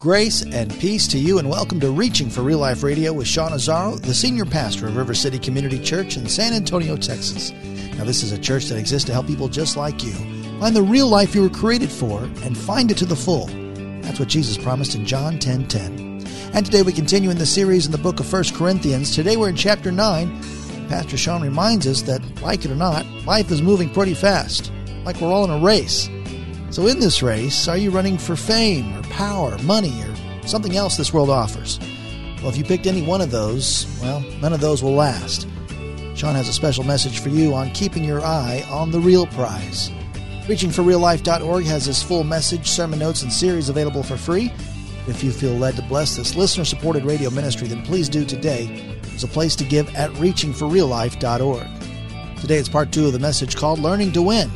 Grace and peace to you, and welcome to Reaching for Real Life Radio with Sean Azzaro, the senior pastor of River City Community Church in San Antonio, Texas. Now, this is a church that exists to help people just like you find the real life you were created for and find it to the full. That's what Jesus promised in John 10 10. And today we continue in the series in the book of 1 Corinthians. Today we're in chapter 9. Pastor Sean reminds us that, like it or not, life is moving pretty fast, like we're all in a race. So, in this race, are you running for fame or power, money, or something else this world offers? Well, if you picked any one of those, well, none of those will last. Sean has a special message for you on keeping your eye on the real prize. ReachingForRealLife.org has this full message, sermon notes, and series available for free. If you feel led to bless this listener supported radio ministry, then please do today. There's a place to give at ReachingForRealLife.org. Today it's part two of the message called Learning to Win.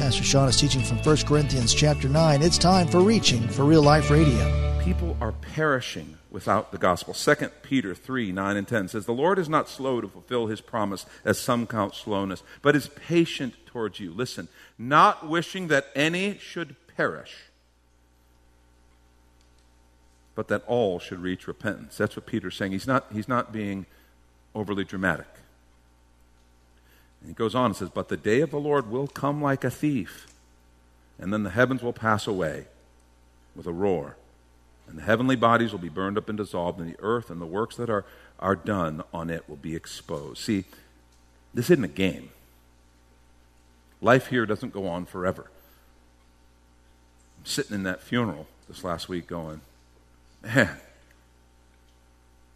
Pastor Sean is teaching from 1 Corinthians chapter 9. It's time for Reaching for Real Life Radio. People are perishing without the gospel. 2 Peter 3 9 and 10 says, The Lord is not slow to fulfill his promise, as some count slowness, but is patient towards you. Listen, not wishing that any should perish, but that all should reach repentance. That's what Peter's saying. He's not, he's not being overly dramatic. And he goes on and says, But the day of the Lord will come like a thief, and then the heavens will pass away with a roar, and the heavenly bodies will be burned up and dissolved, and the earth and the works that are, are done on it will be exposed. See, this isn't a game. Life here doesn't go on forever. I'm sitting in that funeral this last week going, man,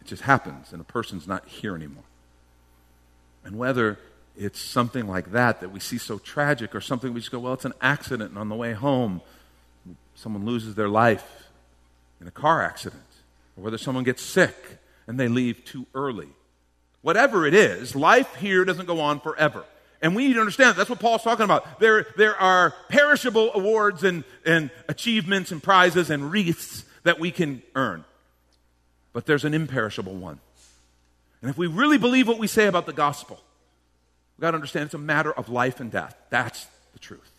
it just happens, and a person's not here anymore. And whether it's something like that that we see so tragic, or something we just go, well, it's an accident, and on the way home, someone loses their life in a car accident, or whether someone gets sick and they leave too early. Whatever it is, life here doesn't go on forever. And we need to understand that. that's what Paul's talking about. There, there are perishable awards and, and achievements and prizes and wreaths that we can earn. But there's an imperishable one. And if we really believe what we say about the gospel, We've got to understand it's a matter of life and death. That's the truth.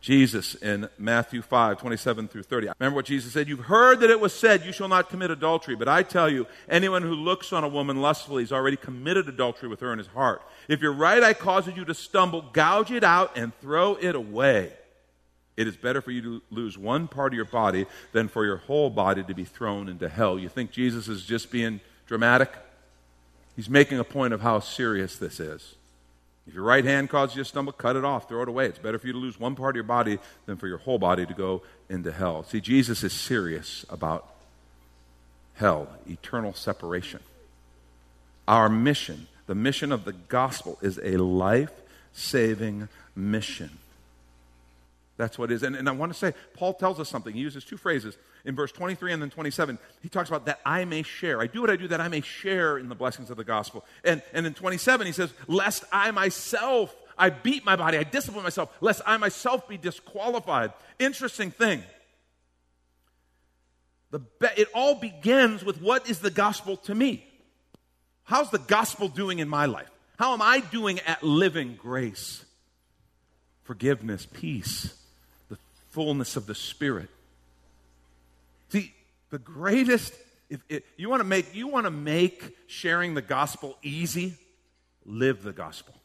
Jesus in Matthew 5, 27 through 30. Remember what Jesus said? You've heard that it was said, You shall not commit adultery. But I tell you, anyone who looks on a woman lustfully has already committed adultery with her in his heart. If your right eye causes you to stumble, gouge it out and throw it away. It is better for you to lose one part of your body than for your whole body to be thrown into hell. You think Jesus is just being dramatic? He's making a point of how serious this is. If your right hand causes you to stumble, cut it off, throw it away. It's better for you to lose one part of your body than for your whole body to go into hell. See, Jesus is serious about hell, eternal separation. Our mission, the mission of the gospel, is a life saving mission. That's what it is. And, and I want to say, Paul tells us something. He uses two phrases in verse 23 and then 27. He talks about that I may share. I do what I do that I may share in the blessings of the gospel. And, and in 27, he says, lest I myself, I beat my body, I discipline myself, lest I myself be disqualified. Interesting thing. The, it all begins with what is the gospel to me? How's the gospel doing in my life? How am I doing at living grace? Forgiveness, peace, fullness of the Spirit. See, the greatest, if, if you want to make you want to make sharing the gospel easy, live the gospel.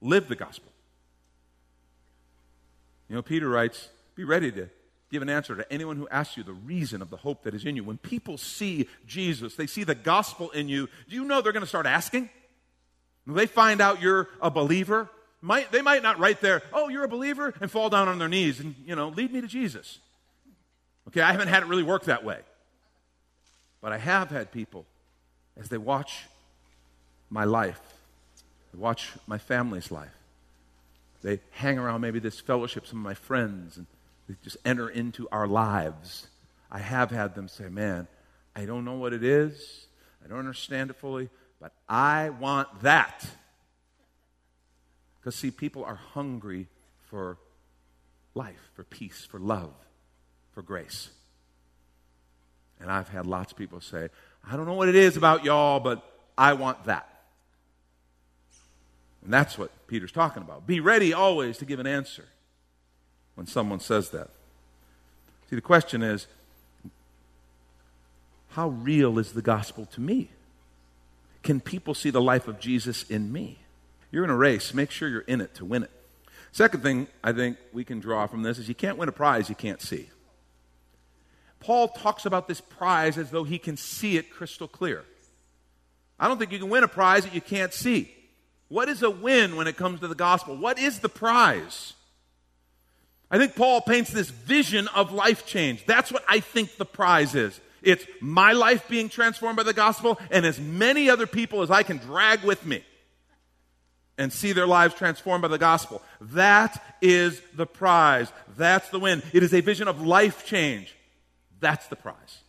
Live the gospel. You know, Peter writes, be ready to give an answer to anyone who asks you the reason of the hope that is in you. When people see Jesus, they see the gospel in you, do you know they're going to start asking? When they find out you're a believer, might, they might not write there, oh, you're a believer, and fall down on their knees and, you know, lead me to Jesus. Okay, I haven't had it really work that way. But I have had people, as they watch my life, they watch my family's life, they hang around maybe this fellowship, some of my friends, and they just enter into our lives. I have had them say, Man, I don't know what it is, I don't understand it fully, but I want that. Because, see, people are hungry for life, for peace, for love, for grace. And I've had lots of people say, I don't know what it is about y'all, but I want that. And that's what Peter's talking about. Be ready always to give an answer when someone says that. See, the question is how real is the gospel to me? Can people see the life of Jesus in me? You're in a race, make sure you're in it to win it. Second thing I think we can draw from this is you can't win a prize you can't see. Paul talks about this prize as though he can see it crystal clear. I don't think you can win a prize that you can't see. What is a win when it comes to the gospel? What is the prize? I think Paul paints this vision of life change. That's what I think the prize is. It's my life being transformed by the gospel and as many other people as I can drag with me and see their lives transformed by the gospel. That is the prize. That's the win. It is a vision of life change. That's the prize.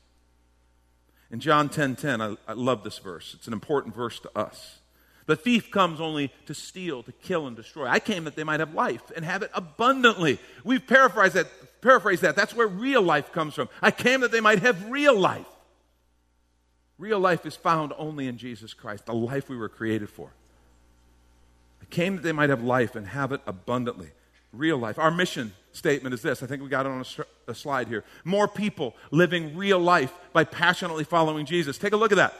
In John 10:10, 10, 10, I, I love this verse. It's an important verse to us. The thief comes only to steal, to kill, and destroy. I came that they might have life and have it abundantly. We've paraphrased that. Paraphrased that. That's where real life comes from. I came that they might have real life. Real life is found only in Jesus Christ, the life we were created for. I came that they might have life and have it abundantly. Real life. Our mission statement is this. I think we got it on a, a slide here. More people living real life by passionately following Jesus. Take a look at that.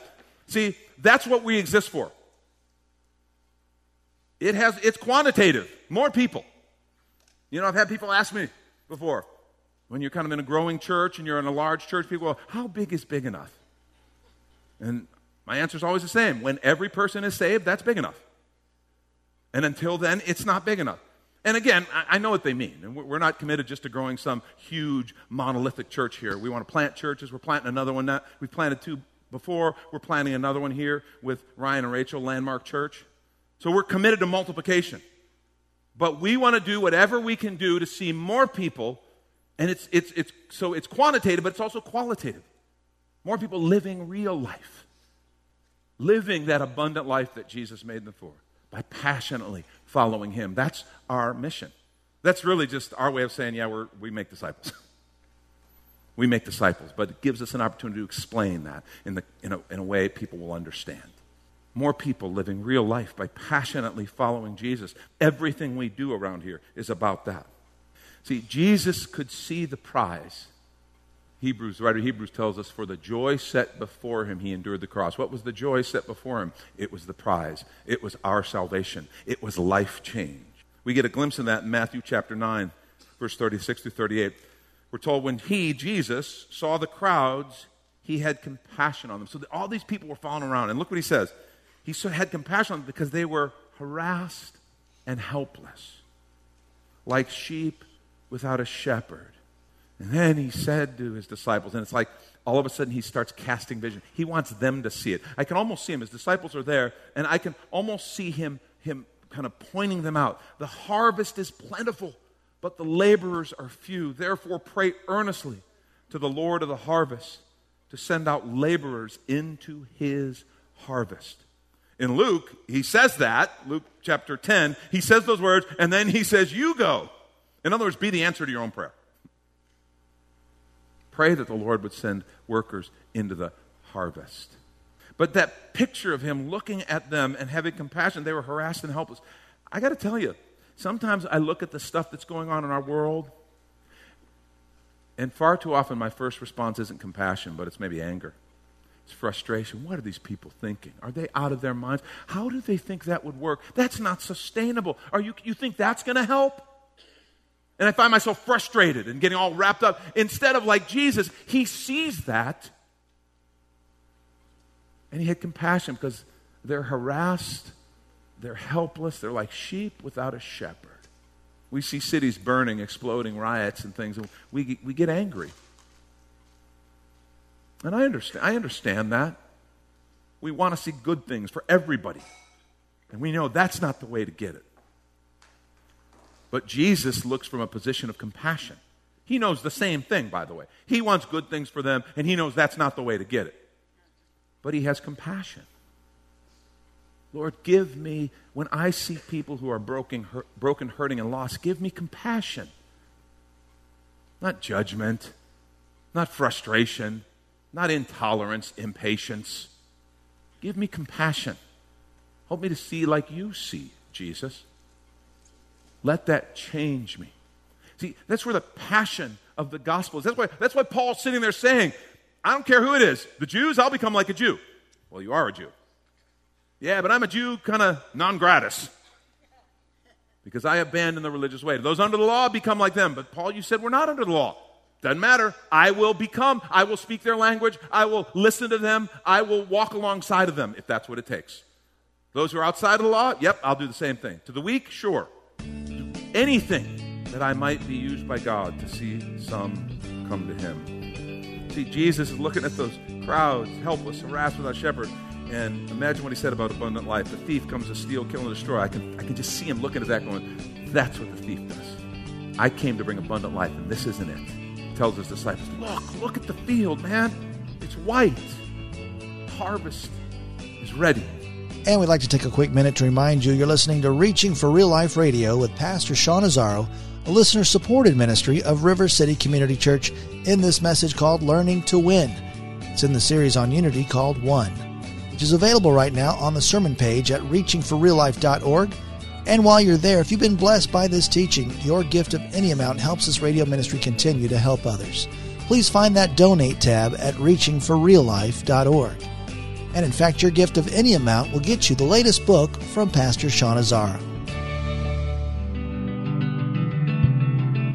See, that's what we exist for. It has, it's quantitative. More people. You know, I've had people ask me before, when you're kind of in a growing church and you're in a large church, people go, How big is big enough? And my answer is always the same. When every person is saved, that's big enough. And until then, it's not big enough. And again, I, know what they mean. And we're not committed just to growing some huge monolithic church here. We want to plant churches. We're planting another one now. We've planted two before. We're planting another one here with Ryan and Rachel, Landmark Church. So we're committed to multiplication. But we want to do whatever we can do to see more people. And it's, it's, it's, so it's quantitative, but it's also qualitative. More people living real life, living that abundant life that Jesus made them for by passionately following Him. That's our mission. That's really just our way of saying, yeah, we're, we make disciples. we make disciples, but it gives us an opportunity to explain that in, the, in, a, in a way people will understand more people living real life by passionately following Jesus. Everything we do around here is about that. See, Jesus could see the prize. Hebrews, the writer Hebrews tells us, for the joy set before him, he endured the cross. What was the joy set before him? It was the prize. It was our salvation. It was life change. We get a glimpse of that in Matthew chapter 9, verse 36 through 38. We're told when he, Jesus, saw the crowds, he had compassion on them. So all these people were following around. And look what he says he had compassion on them because they were harassed and helpless, like sheep without a shepherd. And then he said to his disciples, and it's like all of a sudden he starts casting vision. He wants them to see it. I can almost see him. His disciples are there, and I can almost see him, him kind of pointing them out. The harvest is plentiful, but the laborers are few. Therefore, pray earnestly to the Lord of the harvest to send out laborers into his harvest. In Luke, he says that, Luke chapter 10, he says those words, and then he says, You go. In other words, be the answer to your own prayer. Pray that the Lord would send workers into the harvest. But that picture of him looking at them and having compassion, they were harassed and helpless. I got to tell you, sometimes I look at the stuff that's going on in our world, and far too often my first response isn't compassion, but it's maybe anger. It's frustration. What are these people thinking? Are they out of their minds? How do they think that would work? That's not sustainable. Are you, you think that's going to help? And I find myself frustrated and getting all wrapped up. Instead of like Jesus, he sees that and he had compassion because they're harassed, they're helpless, they're like sheep without a shepherd. We see cities burning, exploding, riots, and things, and we, we get angry. And I understand, I understand that. We want to see good things for everybody. And we know that's not the way to get it. But Jesus looks from a position of compassion. He knows the same thing, by the way. He wants good things for them, and he knows that's not the way to get it. But he has compassion. Lord, give me, when I see people who are broken, hurt, broken, hurting, and lost, give me compassion. Not judgment, not frustration, not intolerance, impatience. Give me compassion. Help me to see like you see, Jesus. Let that change me. See, that's where the passion of the gospel is. That's why, that's why Paul's sitting there saying, I don't care who it is. The Jews, I'll become like a Jew. Well, you are a Jew. Yeah, but I'm a Jew kind of non gratis because I abandon the religious way. Those under the law become like them. But Paul, you said we're not under the law. Doesn't matter. I will become. I will speak their language. I will listen to them. I will walk alongside of them if that's what it takes. Those who are outside of the law, yep, I'll do the same thing. To the weak, sure. Anything that I might be used by God to see some come to Him. See, Jesus is looking at those crowds, helpless, harassed without shepherd. And imagine what he said about abundant life. The thief comes to steal, kill, and destroy. I can, I can just see him looking at that going, that's what the thief does. I came to bring abundant life, and this isn't it. He tells his disciples, look, look at the field, man. It's white. Harvest is ready. And we'd like to take a quick minute to remind you you're listening to Reaching for Real Life Radio with Pastor Sean Azzaro, a listener supported ministry of River City Community Church, in this message called Learning to Win. It's in the series on unity called One which is available right now on the sermon page at reachingforreallife.org. And while you're there, if you've been blessed by this teaching, your gift of any amount helps this radio ministry continue to help others. Please find that donate tab at reachingforreallife.org. And in fact, your gift of any amount will get you the latest book from Pastor Sean Azzaro.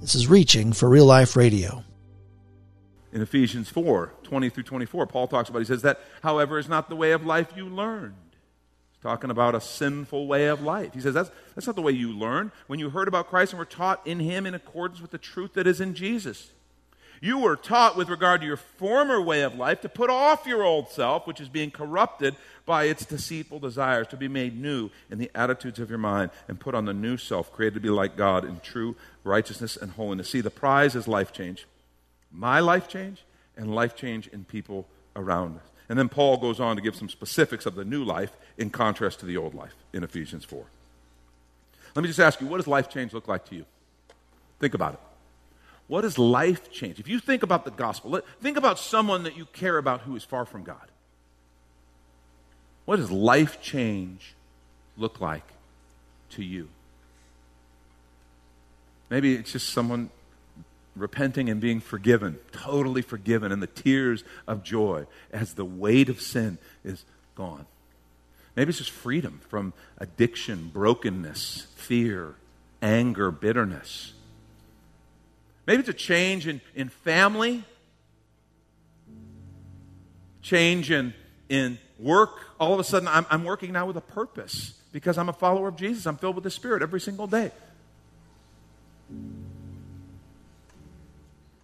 This is Reaching for Real Life Radio. In Ephesians 4 20 through 24, Paul talks about, he says that, however, is not the way of life you learned. He's talking about a sinful way of life. He says that's, that's not the way you learned when you heard about Christ and were taught in Him in accordance with the truth that is in Jesus. You were taught with regard to your former way of life to put off your old self, which is being corrupted by its deceitful desires, to be made new in the attitudes of your mind, and put on the new self, created to be like God in true righteousness and holiness. See, the prize is life change. My life change and life change in people around us. And then Paul goes on to give some specifics of the new life in contrast to the old life in Ephesians 4. Let me just ask you, what does life change look like to you? Think about it. What does life change? If you think about the gospel, think about someone that you care about who is far from God. What does life change look like to you? Maybe it's just someone repenting and being forgiven, totally forgiven, and the tears of joy as the weight of sin is gone. Maybe it's just freedom from addiction, brokenness, fear, anger, bitterness. Maybe it's a change in, in family, change in, in work. All of a sudden, I'm, I'm working now with a purpose because I'm a follower of Jesus. I'm filled with the Spirit every single day.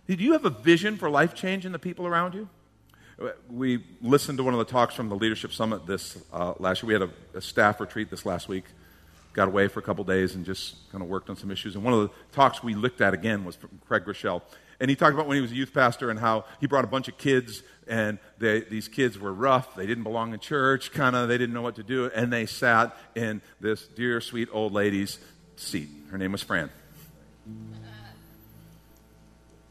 Do you have a vision for life change in the people around you? We listened to one of the talks from the Leadership Summit this uh, last year. We had a, a staff retreat this last week got away for a couple days and just kind of worked on some issues. And one of the talks we looked at again was from Craig Groeschel. And he talked about when he was a youth pastor and how he brought a bunch of kids, and they, these kids were rough. They didn't belong in church, kind of, they didn't know what to do. And they sat in this dear, sweet old lady's seat. Her name was Fran.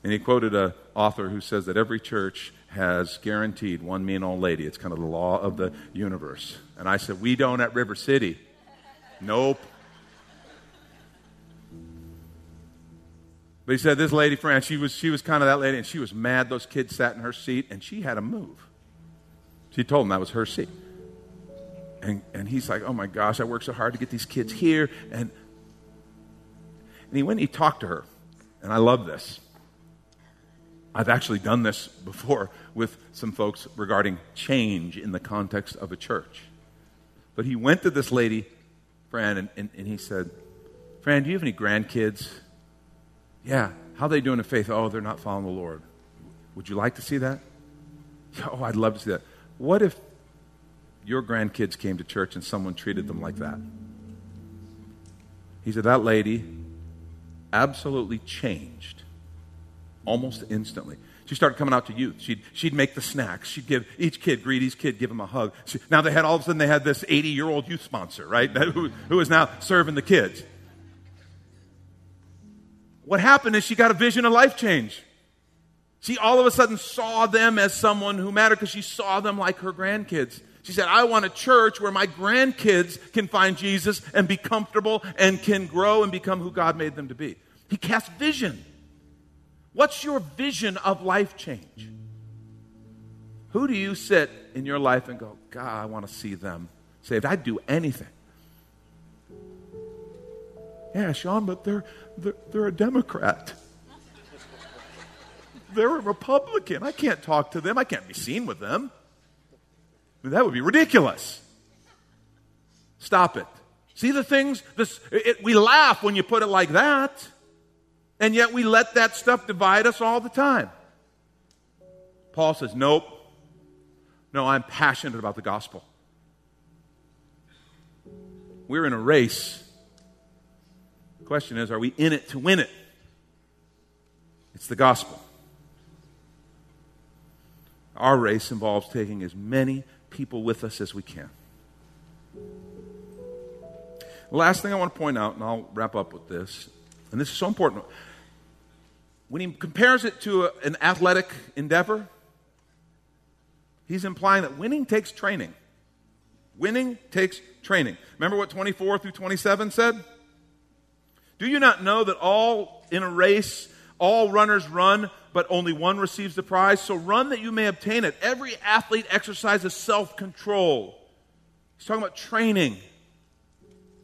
And he quoted a, author who says that every church has guaranteed one mean old lady. It's kind of the law of the universe. And I said, We don't at River City. Nope. But he said, This lady, Fran, she was, she was kind of that lady, and she was mad those kids sat in her seat, and she had to move. She told him that was her seat. And, and he's like, Oh my gosh, I worked so hard to get these kids here. And, and he went and he talked to her. And I love this. I've actually done this before with some folks regarding change in the context of a church. But he went to this lady, Fran, and, and, and he said, Fran, do you have any grandkids? Yeah. How they doing in faith? Oh, they're not following the Lord. Would you like to see that? Oh, I'd love to see that. What if your grandkids came to church and someone treated them like that? He said, That lady absolutely changed almost instantly. She started coming out to youth. She'd, she'd make the snacks. She'd give each kid, greet each kid, give him a hug. She, now they had, all of a sudden, they had this 80 year old youth sponsor, right? Who, who is now serving the kids. What happened is she got a vision of life change. She all of a sudden saw them as someone who mattered because she saw them like her grandkids. She said, I want a church where my grandkids can find Jesus and be comfortable and can grow and become who God made them to be. He cast vision. What's your vision of life change? Who do you sit in your life and go, God, I want to see them saved? I'd do anything. Yeah, Sean, but they're, they're, they're a Democrat. They're a Republican. I can't talk to them. I can't be seen with them. I mean, that would be ridiculous. Stop it. See the things? This, it, we laugh when you put it like that, and yet we let that stuff divide us all the time. Paul says, Nope. No, I'm passionate about the gospel. We're in a race the question is, are we in it to win it? It's the gospel. Our race involves taking as many people with us as we can. The last thing I want to point out, and I'll wrap up with this, and this is so important. When he compares it to a, an athletic endeavor, he's implying that winning takes training. Winning takes training. Remember what 24 through 27 said? Do you not know that all in a race, all runners run, but only one receives the prize? So run that you may obtain it. Every athlete exercises self control. He's talking about training,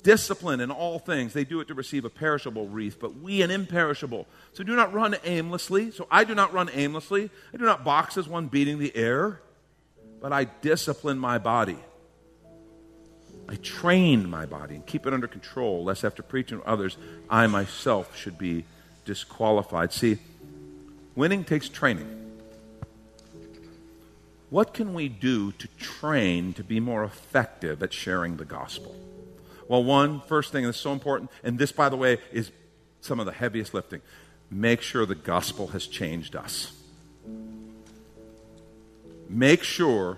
discipline in all things. They do it to receive a perishable wreath, but we an imperishable. So do not run aimlessly. So I do not run aimlessly. I do not box as one beating the air, but I discipline my body I train my body and keep it under control, lest after preaching to others, I myself should be disqualified. See, winning takes training. What can we do to train to be more effective at sharing the gospel? Well, one, first thing that's so important, and this, by the way, is some of the heaviest lifting make sure the gospel has changed us. Make sure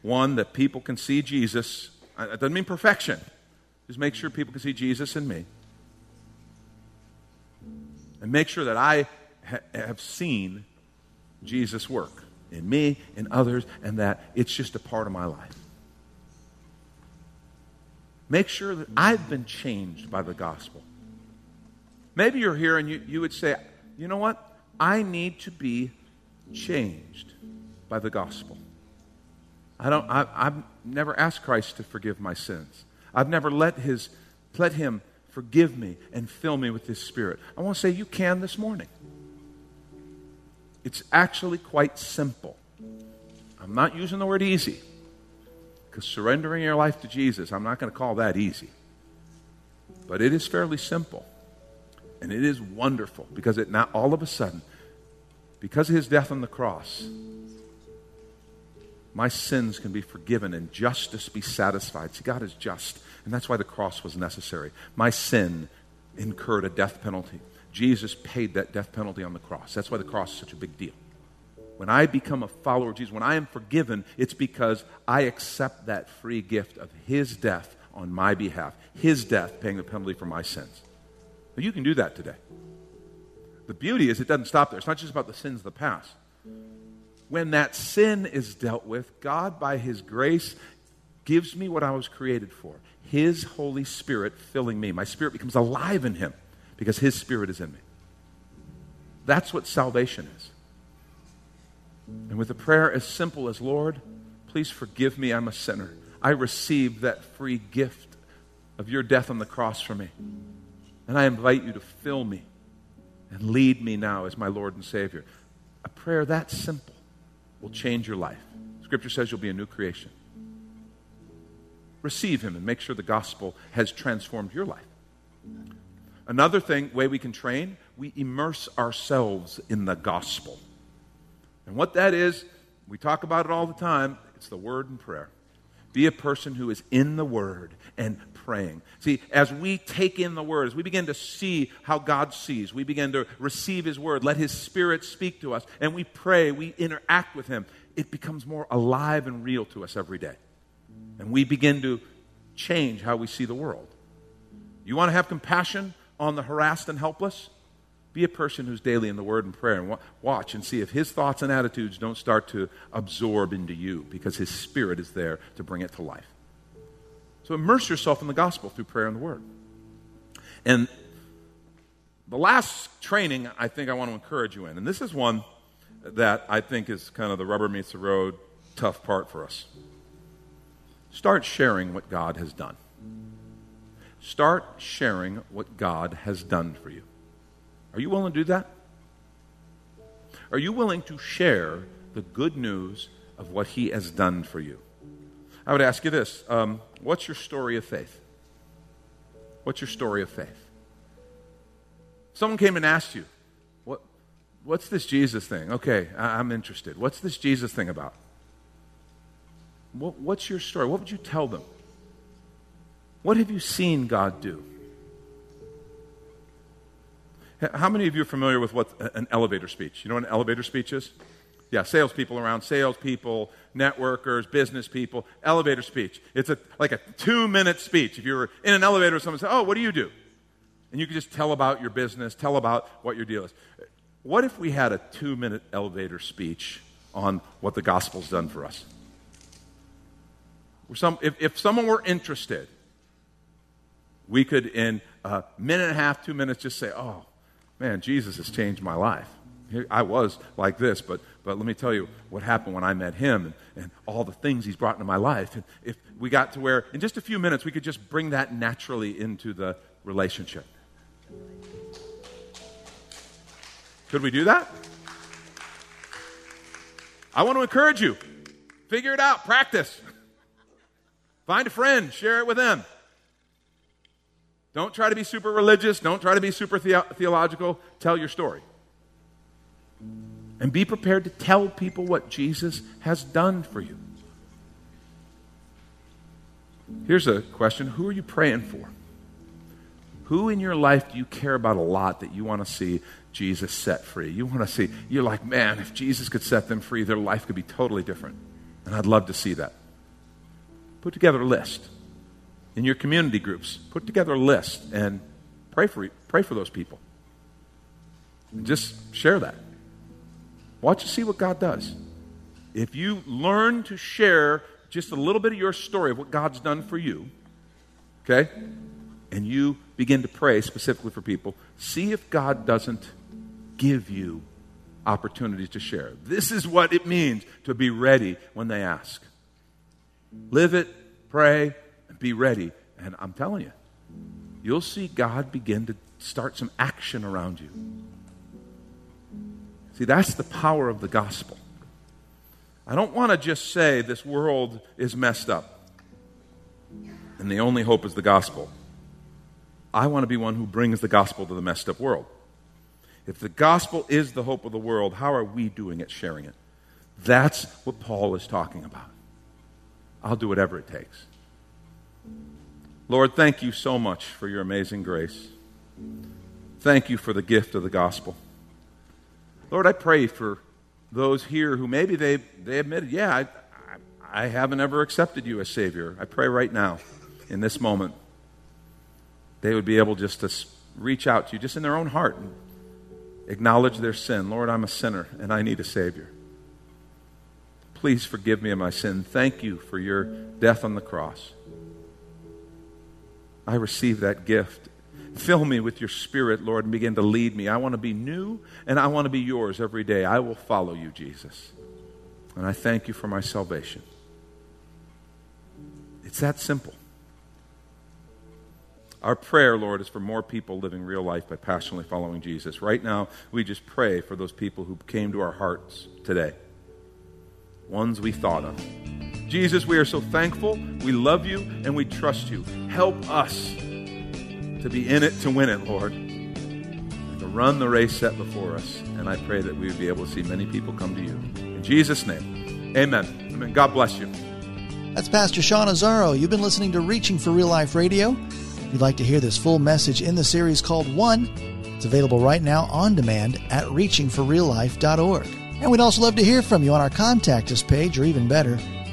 one, that people can see Jesus. It doesn't mean perfection. Just make sure people can see Jesus in me. And make sure that I ha- have seen Jesus work in me, in others, and that it's just a part of my life. Make sure that I've been changed by the gospel. Maybe you're here and you, you would say, you know what? I need to be changed by the gospel. I don't, I, I've never asked Christ to forgive my sins. I've never let, his, let him forgive me and fill me with his spirit. I want to say you can this morning. It's actually quite simple. I'm not using the word easy because surrendering your life to Jesus, I'm not going to call that easy. But it is fairly simple. And it is wonderful because it now all of a sudden, because of his death on the cross, my sins can be forgiven and justice be satisfied. See, God is just, and that's why the cross was necessary. My sin incurred a death penalty. Jesus paid that death penalty on the cross. That's why the cross is such a big deal. When I become a follower of Jesus, when I am forgiven, it's because I accept that free gift of His death on my behalf, His death paying the penalty for my sins. Now, you can do that today. the beauty is it doesn't stop there. It's not just about the sins of the past. When that sin is dealt with, God, by His grace, gives me what I was created for His Holy Spirit filling me. My spirit becomes alive in Him because His Spirit is in me. That's what salvation is. And with a prayer as simple as, Lord, please forgive me, I'm a sinner. I receive that free gift of your death on the cross for me. And I invite you to fill me and lead me now as my Lord and Savior. A prayer that simple will change your life. Scripture says you'll be a new creation. Receive Him and make sure the gospel has transformed your life. Another thing, way we can train, we immerse ourselves in the gospel. And what that is, we talk about it all the time. It's the word and prayer. Be a person who is in the word and praying. See, as we take in the word, as we begin to see how God sees, we begin to receive his word, let his spirit speak to us, and we pray, we interact with him, it becomes more alive and real to us every day. And we begin to change how we see the world. You want to have compassion on the harassed and helpless? Be a person who's daily in the Word and prayer and watch and see if his thoughts and attitudes don't start to absorb into you because his Spirit is there to bring it to life. So immerse yourself in the gospel through prayer and the Word. And the last training I think I want to encourage you in, and this is one that I think is kind of the rubber meets the road tough part for us. Start sharing what God has done. Start sharing what God has done for you. Are you willing to do that? Are you willing to share the good news of what He has done for you? I would ask you this um, What's your story of faith? What's your story of faith? Someone came and asked you, what, What's this Jesus thing? Okay, I, am interested. What's this Jesus thing about? What, what's your story? What would you tell them? What have you seen God do? How many of you are familiar with what an elevator speech? You know what an elevator speech is? Yeah, salespeople around, salespeople, networkers, business people, elevator speech. It's a, like a two minute speech. If you were in an elevator, someone said, Oh, what do you do? And you could just tell about your business, tell about what your deal is. What if we had a two minute elevator speech on what the gospel's done for us? Some, if, if someone were interested, we could, in a minute and a half, two minutes, just say, Oh, man, Jesus has changed my life. I was like this, but, but let me tell you what happened when I met him and, and all the things he's brought into my life. And if we got to where, in just a few minutes, we could just bring that naturally into the relationship. Could we do that? I want to encourage you. Figure it out, practice. Find a friend, share it with them. Don't try to be super religious. Don't try to be super the- theological. Tell your story. And be prepared to tell people what Jesus has done for you. Here's a question Who are you praying for? Who in your life do you care about a lot that you want to see Jesus set free? You want to see, you're like, man, if Jesus could set them free, their life could be totally different. And I'd love to see that. Put together a list in your community groups. Put together a list and pray for, pray for those people. And just share that. Watch and see what God does. If you learn to share just a little bit of your story of what God's done for you, okay, and you begin to pray specifically for people, see if God doesn't give you opportunities to share. This is what it means to be ready when they ask. Live it, pray, be ready. And I'm telling you, you'll see God begin to start some action around you. See, that's the power of the gospel. I don't want to just say this world is messed up and the only hope is the gospel. I want to be one who brings the gospel to the messed up world. If the gospel is the hope of the world, how are we doing it, sharing it? That's what Paul is talking about. I'll do whatever it takes. Lord, thank you so much for your amazing grace. Thank you for the gift of the gospel. Lord, I pray for those here who maybe they, they admitted, yeah, I, I, I haven't ever accepted you as Savior. I pray right now, in this moment, they would be able just to reach out to you, just in their own heart, and acknowledge their sin. Lord, I'm a sinner and I need a Savior. Please forgive me of my sin. Thank you for your death on the cross. I receive that gift. Fill me with your spirit, Lord, and begin to lead me. I want to be new and I want to be yours every day. I will follow you, Jesus. And I thank you for my salvation. It's that simple. Our prayer, Lord, is for more people living real life by passionately following Jesus. Right now, we just pray for those people who came to our hearts today, ones we thought of. Jesus, we are so thankful. We love you and we trust you. Help us to be in it to win it, Lord, to run the race set before us. And I pray that we would be able to see many people come to you. In Jesus' name, amen. Amen. God bless you. That's Pastor Sean Azzaro. You've been listening to Reaching for Real Life Radio. If you'd like to hear this full message in the series called One, it's available right now on demand at reachingforreallife.org. And we'd also love to hear from you on our Contact Us page, or even better,